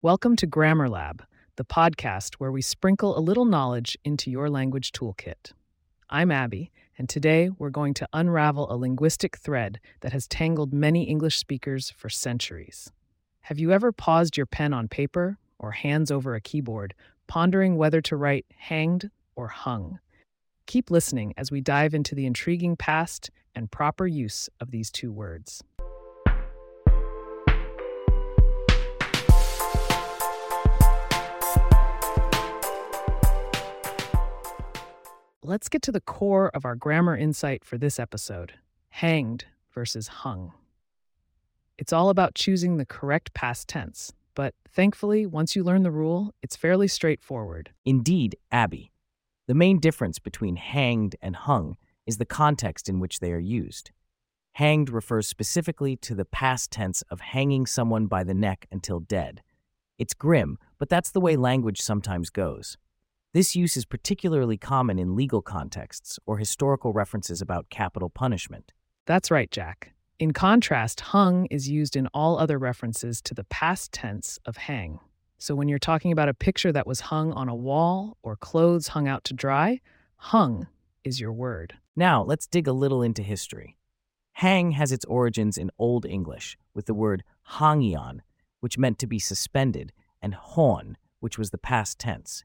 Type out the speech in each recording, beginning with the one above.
Welcome to Grammar Lab, the podcast where we sprinkle a little knowledge into your language toolkit. I'm Abby, and today we're going to unravel a linguistic thread that has tangled many English speakers for centuries. Have you ever paused your pen on paper or hands over a keyboard, pondering whether to write hanged or hung? Keep listening as we dive into the intriguing past and proper use of these two words. Let's get to the core of our grammar insight for this episode hanged versus hung. It's all about choosing the correct past tense, but thankfully, once you learn the rule, it's fairly straightforward. Indeed, Abby. The main difference between hanged and hung is the context in which they are used. Hanged refers specifically to the past tense of hanging someone by the neck until dead. It's grim, but that's the way language sometimes goes. This use is particularly common in legal contexts or historical references about capital punishment. That's right, Jack. In contrast, hung is used in all other references to the past tense of hang. So when you're talking about a picture that was hung on a wall or clothes hung out to dry, hung is your word. Now, let's dig a little into history. Hang has its origins in Old English, with the word hangian, which meant to be suspended, and hon, which was the past tense.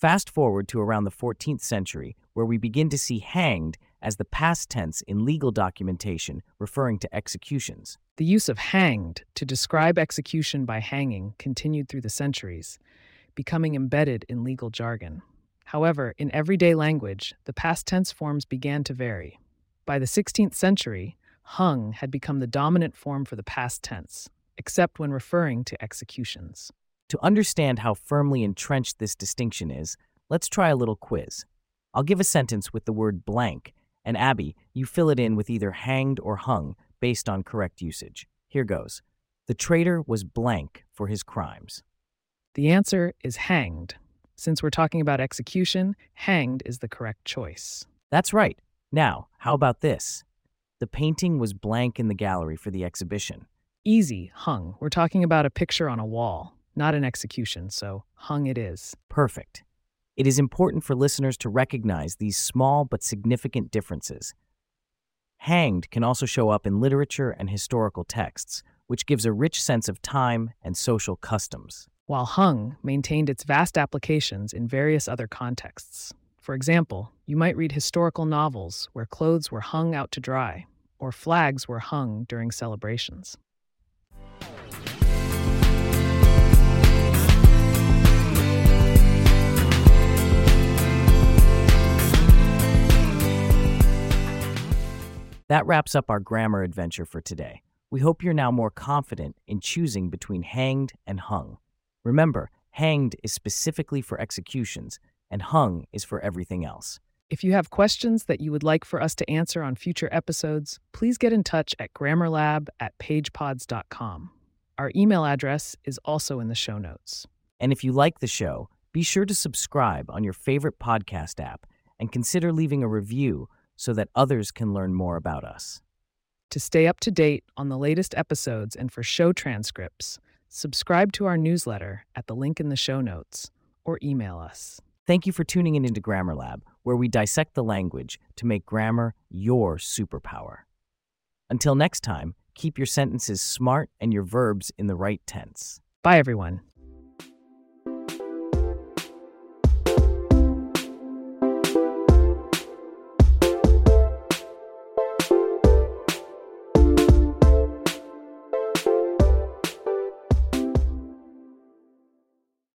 Fast forward to around the 14th century, where we begin to see hanged as the past tense in legal documentation referring to executions. The use of hanged to describe execution by hanging continued through the centuries, becoming embedded in legal jargon. However, in everyday language, the past tense forms began to vary. By the 16th century, hung had become the dominant form for the past tense, except when referring to executions. To understand how firmly entrenched this distinction is, let's try a little quiz. I'll give a sentence with the word blank, and Abby, you fill it in with either hanged or hung based on correct usage. Here goes The traitor was blank for his crimes. The answer is hanged. Since we're talking about execution, hanged is the correct choice. That's right. Now, how about this? The painting was blank in the gallery for the exhibition. Easy, hung. We're talking about a picture on a wall not an execution, so hung it is. Perfect. It is important for listeners to recognize these small but significant differences. Hanged can also show up in literature and historical texts, which gives a rich sense of time and social customs. While hung maintained its vast applications in various other contexts. For example, you might read historical novels where clothes were hung out to dry, or flags were hung during celebrations. That wraps up our grammar adventure for today. We hope you're now more confident in choosing between hanged and hung. Remember, hanged is specifically for executions, and hung is for everything else. If you have questions that you would like for us to answer on future episodes, please get in touch at grammarlab at pagepods.com. Our email address is also in the show notes. And if you like the show, be sure to subscribe on your favorite podcast app and consider leaving a review so that others can learn more about us. To stay up to date on the latest episodes and for show transcripts, subscribe to our newsletter at the link in the show notes or email us. Thank you for tuning in into Grammar Lab, where we dissect the language to make grammar your superpower. Until next time, keep your sentences smart and your verbs in the right tense. Bye, everyone.